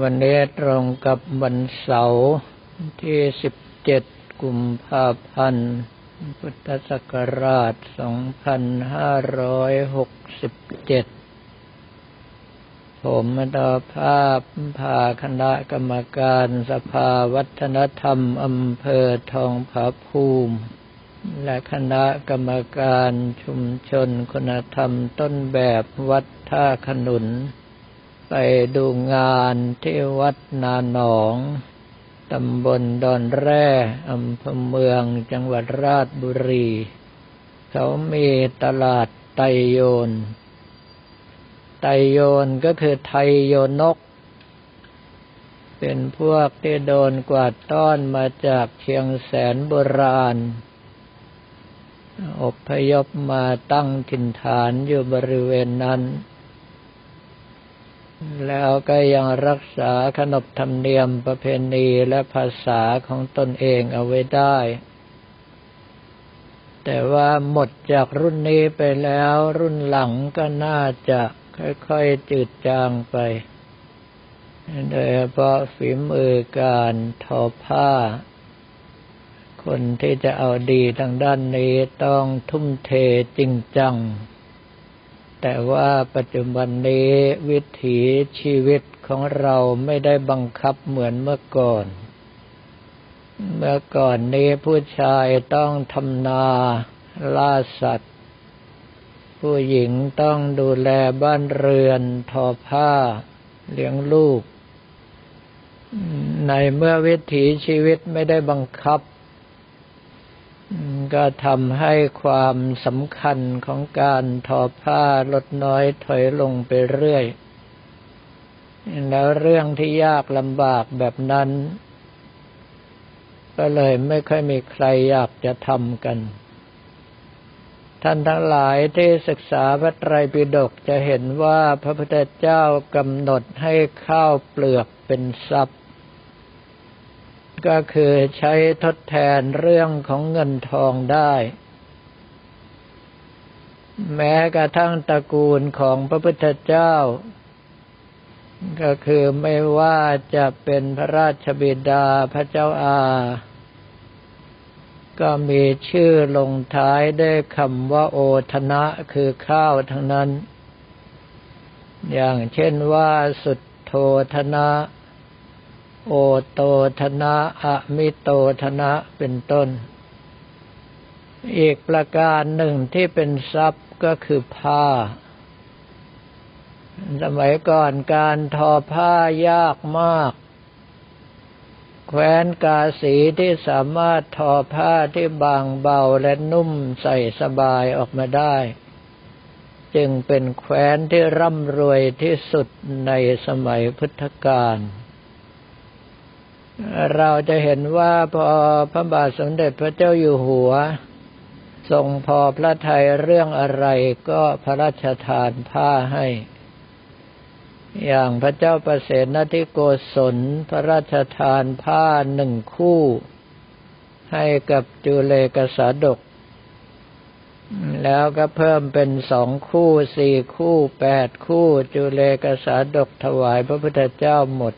วันนี้ตรงกับวันเสาร์ที่ 17 กุมภาพันธ์ พุทธศักราช 2567 ผมดาภาพพาคณะกรรมการสภาวัฒนธรรมอำเภอทองผาภูมิ และคณะกรรมการชุมชนคุณธรรมต้นแบบวัดท่าขนุน ไปดูงานที่วัดนาหนอง ตำบลดอนแร่อำเภอเมืองจังหวัดราชบุรี เขามีตลาดไตโยน ไตโยนก็คือไทยโยนก เป็นพวกที่โดนกวาดต้อนมาจากเชียงแสนโบราณอพยพมาตั้งถิ่นฐานอยู่บริเวณนั้น แล้วก็ยังรักษาขนบธรรมเนียมประเพณีและภาษาของตนเองเอาไว้ได้ แต่ว่าหมดจากรุ่นนี้ไปแล้วรุ่นหลังก็น่าจะค่อยๆจืดจางไป โดยเฉพาะฝีมือการทอผ้า คนที่จะเอาดีทางด้านนี้ต้องทุ่มเทจริงจัง แต่ว่าปัจจุบันนี้วิถีชีวิตของเราไม่ได้บังคับเหมือนเมื่อก่อน เมื่อก่อนนี้ผู้ชายต้องทำนาล่าสัตว์ ผู้หญิงต้องดูแลบ้านเรือนทอผ้า เลี้ยงลูก ในเมื่อวิถีชีวิตไม่ได้บังคับ ก็ทำให้ความสำคัญของการทอผ้าลดน้อยถอยลงไปเรื่อย แล้วเรื่องที่ยากลำบากแบบนั้น ก็เลยไม่ค่อยมีใครอยากจะทำกัน ท่านทั้งหลายที่ศึกษาพระไตรปิฎกจะเห็นว่าพระพุทธเจ้ากำหนดให้ข้าวเปลือกเป็นทรัพย์ ก็คือใช้ทดแทนเรื่องของเงินทองได้ แม้กระทั่งตระกูลของพระพุทธเจ้า ก็คือไม่ว่าจะเป็นพระราชบิดาพระเจ้าอา ก็มีชื่อลงท้ายด้วยคำว่าโอทนะคือข้าวทั้งนั้น อย่างเช่นว่าสุดโทธนะ โอโตธนะอะมิโตธนะเป็นต้น อีกประการหนึ่งที่เป็นทรัพย์ก็คือผ้า สมัยก่อนการทอผ้ายากมาก แคว้นกาสีที่สามารถทอผ้าที่บางเบาและนุ่มใส่สบายออกมาได้ จึงเป็นแคว้นที่ร่ำรวยที่สุดในสมัยพุทธกาล เราจะเห็นว่าพอพระบาทสมเด็จพระเจ้าอยู่หัว ทรงพอพระทัยเรื่องอะไรก็พระราชทานผ้าให้ อย่างพระเจ้าประเสนทิโกศลพระราชทานผ้าหนึ่งคู่ ให้กับจุเลกษาดก แล้วก็เพิ่มเป็นสองคู่สี่คู่แปดคู่จุเลกษาดกถวายพระพุทธเจ้าหมด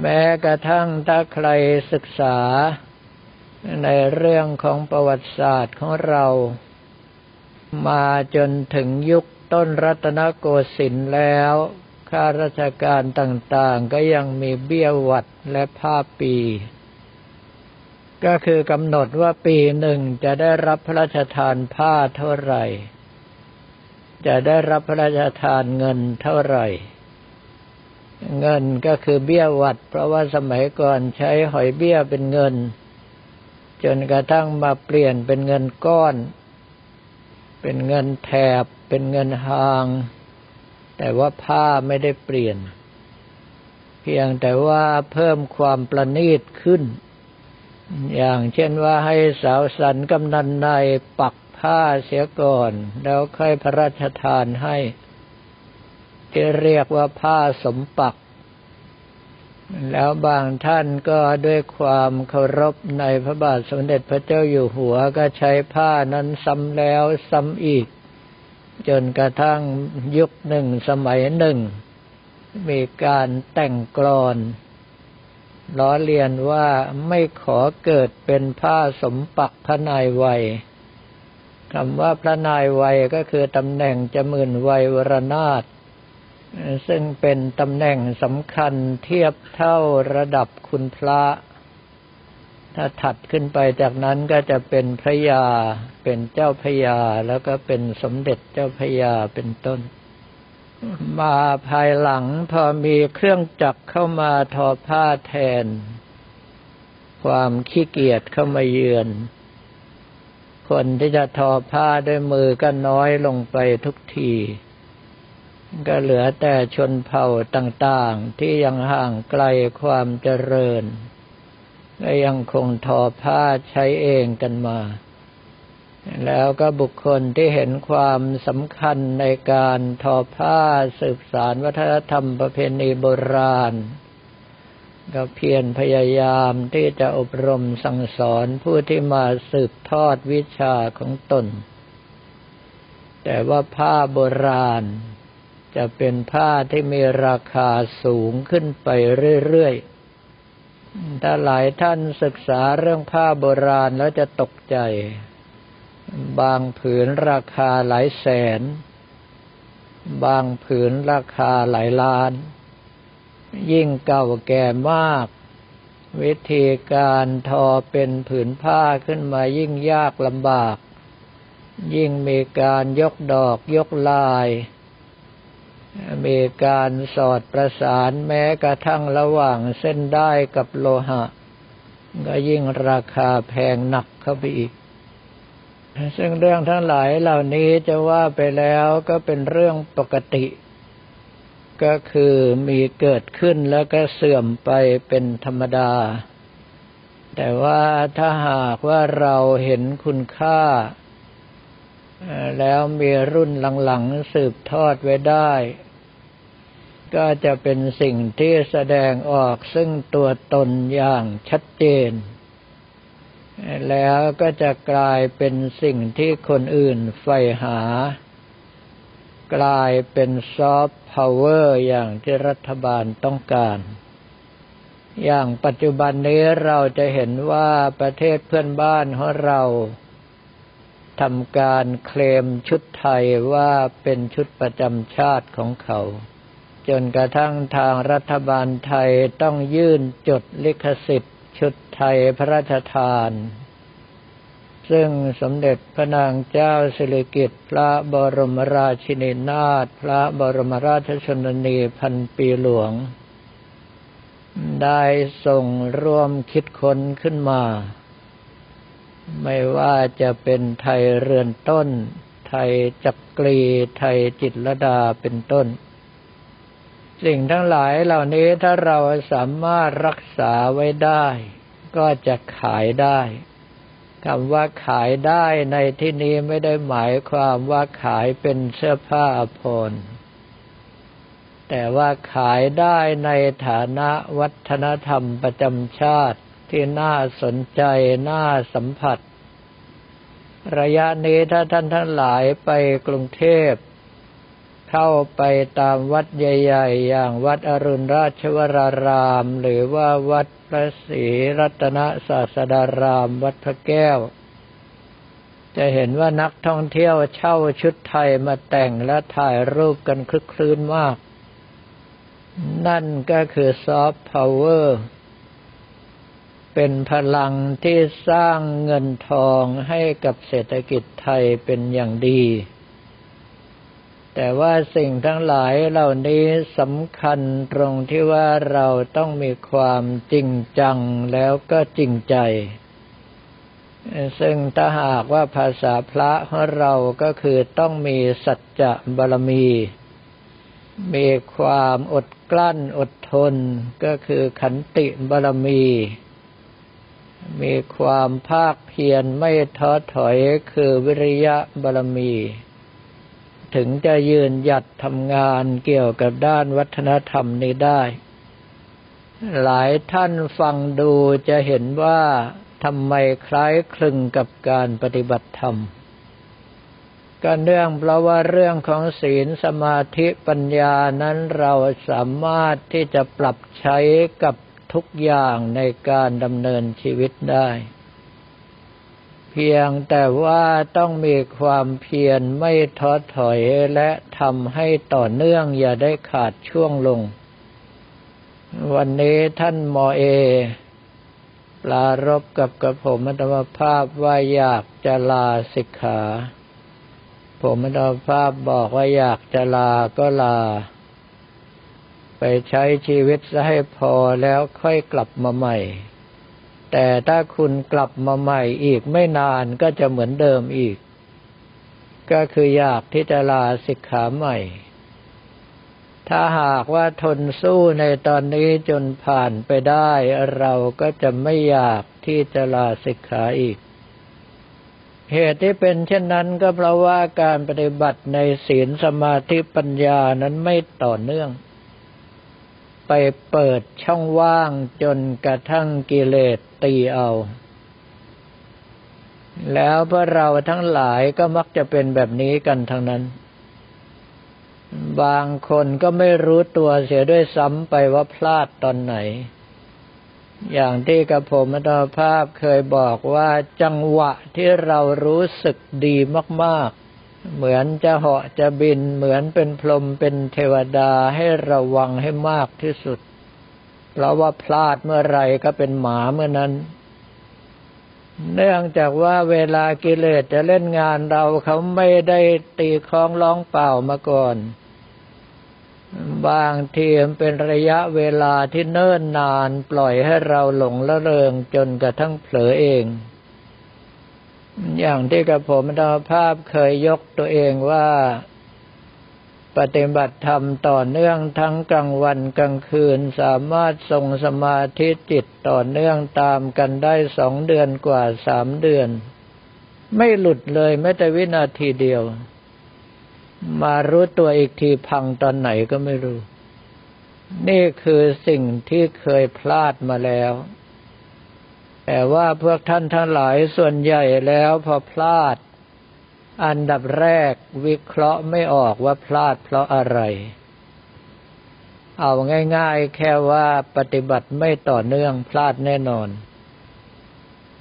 แม้กระทั่งถ้าใครศึกษาในเรื่องของประวัติศาสตร์ของเรา มาจนถึงยุคต้นรัตนโกสินทร์แล้วข้าราชการต่างๆ ก็ยังมีเบี้ยวัดและผ้าปี ก็คือกำหนดว่าปีหนึ่งจะได้รับพระราชทานผ้าเท่าไหร่ จะได้รับพระราชทานเงินเท่าไหร่ เงินก็คือเบี้ยวัด เพราะว่าสมัยก่อนใช้หอยเบี้ยเป็นเงิน จนกระทั่งมาเปลี่ยนเป็นเงินก้อน เป็นเงินแถบ เป็นเงินหาง แต่ว่าผ้าไม่ได้เปลี่ยน เพียงแต่ว่าเพิ่มความประณีตขึ้น อย่างเช่นว่าให้สาวสันกำนันในปักผ้าเสียก่อน แล้วค่อยพระราชทานให้ ที่เรียกว่าผ้าสมปัก แล้วบางท่านก็ด้วยความเคารพในพระบาทสมเด็จพระเจ้าอยู่หัวก็ใช้ผ้านั้นซ้ำแล้วซ้ำอีก จนกระทั่งยุคหนึ่งสมัยหนึ่ง มีการแต่งกลอนล้อเลียนว่าไม่ขอเกิดเป็นผ้าสมปักพระนายวัยคำว่าพระนายวัยก็คือตำแหน่งจมื่นวัยวรนาถ ซึ่งเป็นตำแหน่งสำคัญเทียบเท่าระดับคุณพระ ถ้าถัดขึ้นไปจากนั้นก็จะเป็นพระยา เป็นเจ้าพระยา แล้วก็เป็นสมเด็จเจ้าพระยาเป็นต้น มาภายหลังพอมีเครื่องจักรเข้ามาทอผ้าแทน ความขี้เกียจเข้ามาเยือน คนที่จะทอผ้าด้วยมือก็น้อยลงไปทุกที ก็เหลือแต่ชนเผ่าต่างๆ ที่ยังห่างไกลความเจริญ ก็ยังคงทอผ้าใช้เองกันมา แล้วก็บุคคลที่เห็นความสำคัญในการทอผ้าสืบสารวัฒนธรรมประเพณีโบราณ ก็เพียรพยายามที่จะอบรมสั่งสอนผู้ที่มาสืบทอดวิชาของตน แต่ว่าผ้าโบราณ จะเป็นผ้าที่มีราคาสูงขึ้นไปเรื่อยๆ ถ้าหลายท่านศึกษาเรื่องผ้าโบราณแล้วจะตกใจ บางผืนราคาหลายแสน บางผืนราคาหลายล้าน ยิ่งเก่าแก่มาก วิธีการทอเป็นผืนผ้าขึ้นมายิ่งยากลำบาก ยิ่งมีการยกดอกยกลาย มีการสอดประสานแม้กระทั่งระหว่างเส้นได้กับโลหะ ก็ยิ่งราคาแพงหนักเข้าไปอีก ซึ่งเรื่องทั้งหลายเหล่านี้จะว่าไปแล้วก็เป็นเรื่องปกติ ก็คือมีเกิดขึ้นแล้วก็เสื่อมไปเป็นธรรมดา แต่ว่าถ้าหากว่าเราเห็นคุณค่าแล้วมีรุ่นหลังๆสืบทอดไว้ได้ ก็จะเป็นสิ่งที่แสดงออกซึ่งตัวตนอย่างชัดเจน แล้วก็จะกลายเป็นสิ่งที่คนอื่นใฝ่หา กลายเป็นซอฟต์พาวเวอร์อย่างที่รัฐบาลต้องการ อย่างปัจจุบันนี้เราจะเห็นว่าประเทศเพื่อนบ้านของเราทำการเคลมชุดไทยว่าเป็นชุดประจำชาติของเขา จนกระทั่งทางรัฐบาลไทยต้องยื่นจดลิขสิทธิ์ ชุดไทยพระราชทาน ซึ่งสมเด็จพระนางเจ้าสิริกิติ์พระบรมราชินีนาถพระบรมราชชนนีพันปีหลวง ได้ส่งร่วมคิดค้นขึ้นมา ไม่ว่าจะเป็นไทยเรือนต้น ไทยจักรีไทยจิตรดาเป็นต้น สิ่งทั้งหลายเหล่านี้ถ้าเราสามารถรักษาไว้ได้ ก็จะขายได้คำว่าขายได้ในที่นี้ไม่ได้หมายความว่าขายเป็นเสื้อผ้าอภรรแต่ว่าขายได้ในฐานะวัฒนธรรมประจำชาติที่น่าสนใจน่าสัมผัส ระยะนี้ถ้าท่านทั้งหลายไปกรุงเทพ เข้าไปตามวัดใหญ่ ๆ อย่างวัดอรุณราชวราราม หรือว่าวัดพระศรีรัตนศาสดาราม วัดพระแก้ว จะเห็นว่านักท่องเที่ยวเช่าชุดไทยมาแต่งและถ่ายรูปกันคลึกคลื้นมาก นั่นก็คือซอฟต์พาวเวอร์เป็นพลังที่สร้างเงินทองให้กับเศรษฐกิจไทยเป็นอย่างดี แต่ว่าสิ่งทั้งหลายเหล่านี้สำคัญตรงที่ว่าเราต้องมีความจริงจังแล้วก็จริงใจ ซึ่งถ้าหากว่าภาษาพระของเราก็คือต้องมีสัจจะบารมี มีความอดกลั้นอดทนก็คือขันติบารมี มีความภาคเพียรไม่ท้อถอยคือวิริยะบารมี ถึงจะยืนหยัดทำงานเกี่ยวกับด้านวัฒนธรรมนี้ได้ หลายท่านฟังดูจะเห็นว่าทำไมคล้ายคลึงกับการปฏิบัติธรรมก็เนื่องเพราะว่าเรื่องของศีลสมาธิปัญญานั้นเราสามารถที่จะปรับใช้กับทุกอย่างในการดำเนินชีวิตได้ พียงแต่ว่าต้องมีความเพียรไม่ท้อถอยและทำให้ต่อเนื่องอย่าได้ขาดช่วงลง วันนี้ท่านมอเอลารบกับกระผมอัตมภาพว่าอยากจะลาสิกขา ผมอัตมภาพบอกว่าอยากจะลาก็ลา ไปใช้ชีวิตซะให้พอแล้วค่อยกลับมาใหม่ แต่ถ้าคุณกลับมาใหม่อีกไม่นานก็จะเหมือนเดิมอีก ก็คืออยากที่จะลาสิกขาใหม่ ถ้าหากว่าทนสู้ในตอนนี้จนผ่านไปได้ เราก็จะไม่อยากที่จะลาสิกขาอีก เหตุที่เป็นเช่นนั้นก็เพราะว่าการปฏิบัติในศีลสมาธิปัญญานั้นไม่ต่อเนื่อง ไปเปิดช่องว่างจนกระทั่งกิเลสตีเอา แล้วพวกเราทั้งหลายก็มักจะเป็นแบบนี้กันทั้งนั้น บางคนก็ไม่รู้ตัวเสียด้วยซ้ำไปว่าพลาดตอนไหน อย่างที่กระผมอัตภาพเคยบอกว่าจังหวะที่เรารู้สึกดีมาก ๆ เหมือนจะเหาะจะบินเหมือนเป็นพรหมเป็นเทวดาให้ระวังให้มากที่สุด เพราะว่าพลาดเมื่อไรก็เป็นหมาเมื่อนั้น เนื่องจากว่าเวลากิเลสจะเล่นงานเราเขาไม่ได้ตีคล้องร้องเปล่ามาก่อน บางทีมเป็นระยะเวลาที่เนิ่นนานปล่อยให้เราหลงละเริงจนกระทั่งเผลอเอง อย่างที่กับผมธรรมภาพเคยยกตัวเองว่า ปฏิบัติธรรมต่อเนื่องทั้งกลางวันกลางคืนสามารถทรงสมาธิจิตต่อเนื่องตามกันได้สองเดือนกว่าสามเดือน ไม่หลุดเลยแม้แต่วินาทีเดียว มารู้ตัวอีกทีพังตอนไหนก็ไม่รู้ นี่คือสิ่งที่เคยพลาดมาแล้ว แต่ว่าพวกท่านทั้งหลายส่วนใหญ่แล้วพอพลาด อันดับแรกวิเคราะห์ไม่ออกว่าพลาดเพราะอะไร เอาง่ายๆ แค่ว่าปฏิบัติไม่ต่อเนื่องพลาดแน่นอน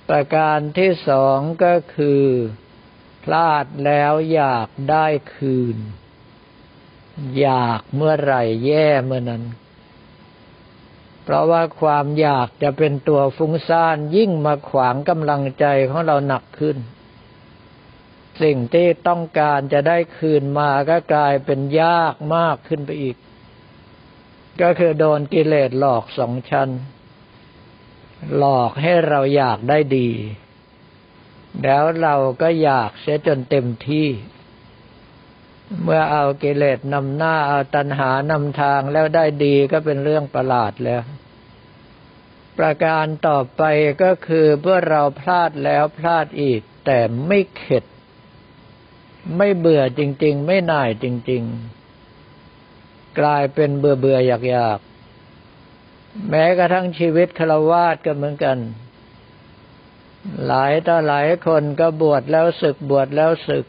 ประการที่สองก็คือ พลาดแล้วอยากได้คืน อยากเมื่อไหร่แย่เมื่อนั้น เพราะว่าความอยากจะเป็นตัวฟุ้งซ่านยิ่งมาขวางกำลังใจของเราหนักขึ้น สิ่งที่ต้องการจะได้คืนมาก็กลายเป็นยากมากขึ้นไปอีก ก็คือโดนกิเลสหลอกสองชั้น หลอกให้เราอยากได้ดี แล้วเราก็อยากเสียจนเต็มที่ เมื่อเอากิเลสนำหน้าเอาตัณหานำทางแล้วได้ดีก็เป็นเรื่องประหลาดแล้ว ประการต่อไปก็คือเมื่อเราพลาดแล้วพลาดอีก แต่ไม่เข็ด ไม่เบื่อจริง ๆ ไม่น่ายจริง ๆ กลายเป็นเบื่อเบื่ออยากอยากแม้กระทั่งชีวิตคาวาสก็เหมือนกัน หลายต่อหลายคนก็บวชแล้วศึกบวชแล้วศึก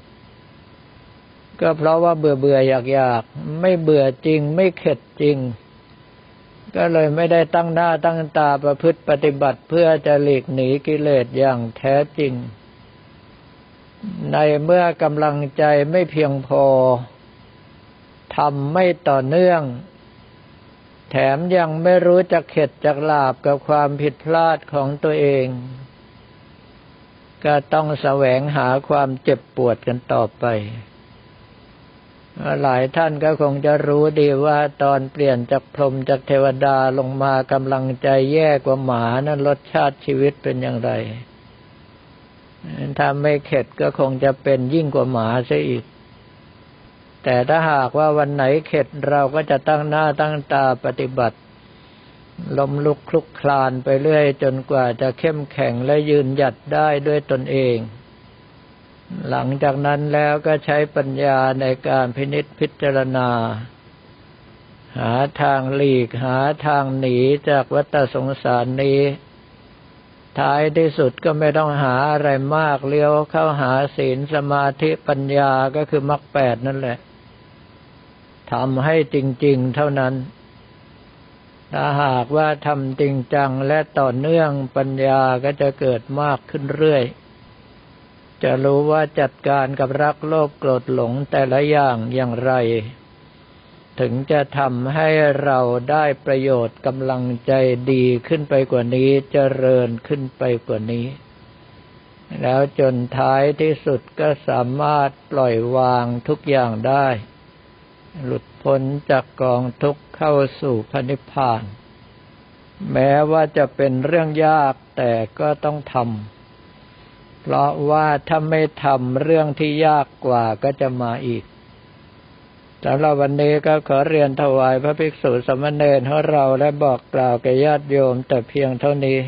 ก็เพราะว่าเบื่อเบื่ออยากอยากไม่เบื่อจริง ไม่เข็ดจริง ก็เลยไม่ได้ตั้งหน้าตั้งตาประพฤติปฏิบัติเพื่อจะหลีกหนีกิเลสอย่างแท้จริง ในเมื่อกำลังใจไม่เพียงพอทำไม่ต่อเนื่อง แถมยังไม่รู้จักเข็ดจักลาบกับความผิดพลาดของตัวเอง ก็ต้องแสวงหาความเจ็บปวดกันต่อไป หลายท่านก็คงจะรู้ดีว่าตอนเปลี่ยนจากพรหมจากเทวดาลงมากำลังใจแย่กว่าหมานั้นรสชาติชีวิตเป็นอย่างไร ถ้าไม่เข็ดก็คงจะเป็นยิ่งกว่าหมาซะอีก แต่ถ้าหากว่าวันไหนเข็ดเราก็จะตั้งหน้าตั้งตาปฏิบัติล้มลุกคลุกคลานไปเรื่อยจนกว่าจะเข้มแข็งและยืนหยัดได้ด้วยตนเอง หลังจากนั้นแล้วก็ใช้ปัญญาในการพินิษพิจารณา หาทางหลีกหาทางหนีจากวัฏสงสารนี้ ท้ายที่สุดก็ไม่ต้องหาอะไรมากเลี้ยวเข้าหาศีลสมาธิปัญญาก็คือมรรคแปดนั่นแหละทำให้จริง ๆ เท่านั้น ถ้าหากว่าทำจริงจังและต่อเนื่องปัญญาก็จะเกิดมากขึ้นเรื่อย จะรู้ว่าจัดการกับรักโลภโกรธหลงแต่ละอย่างอย่างไร ถึงจะทำให้เราได้ประโยชน์กำลังใจดีขึ้นไปกว่านี้เจริญขึ้นไปกว่านี้ แล้วจนท้ายที่สุดก็สามารถปล่อยวางทุกอย่างได้ หลุดพ้นจากกองทุกข์เข้าสู่พระนิพพาน แม้ว่าจะเป็นเรื่องยากแต่ก็ต้องทำ เพราะว่าถ้าไม่ทำเรื่องที่ยากกว่าก็จะมาอีกสำหรับวันนี้ก็ขอเรียนถวายพระภิกษุสมณเณรของเราและบอกกล่าวแก่ญาติโยมแต่เพียงเท่านี้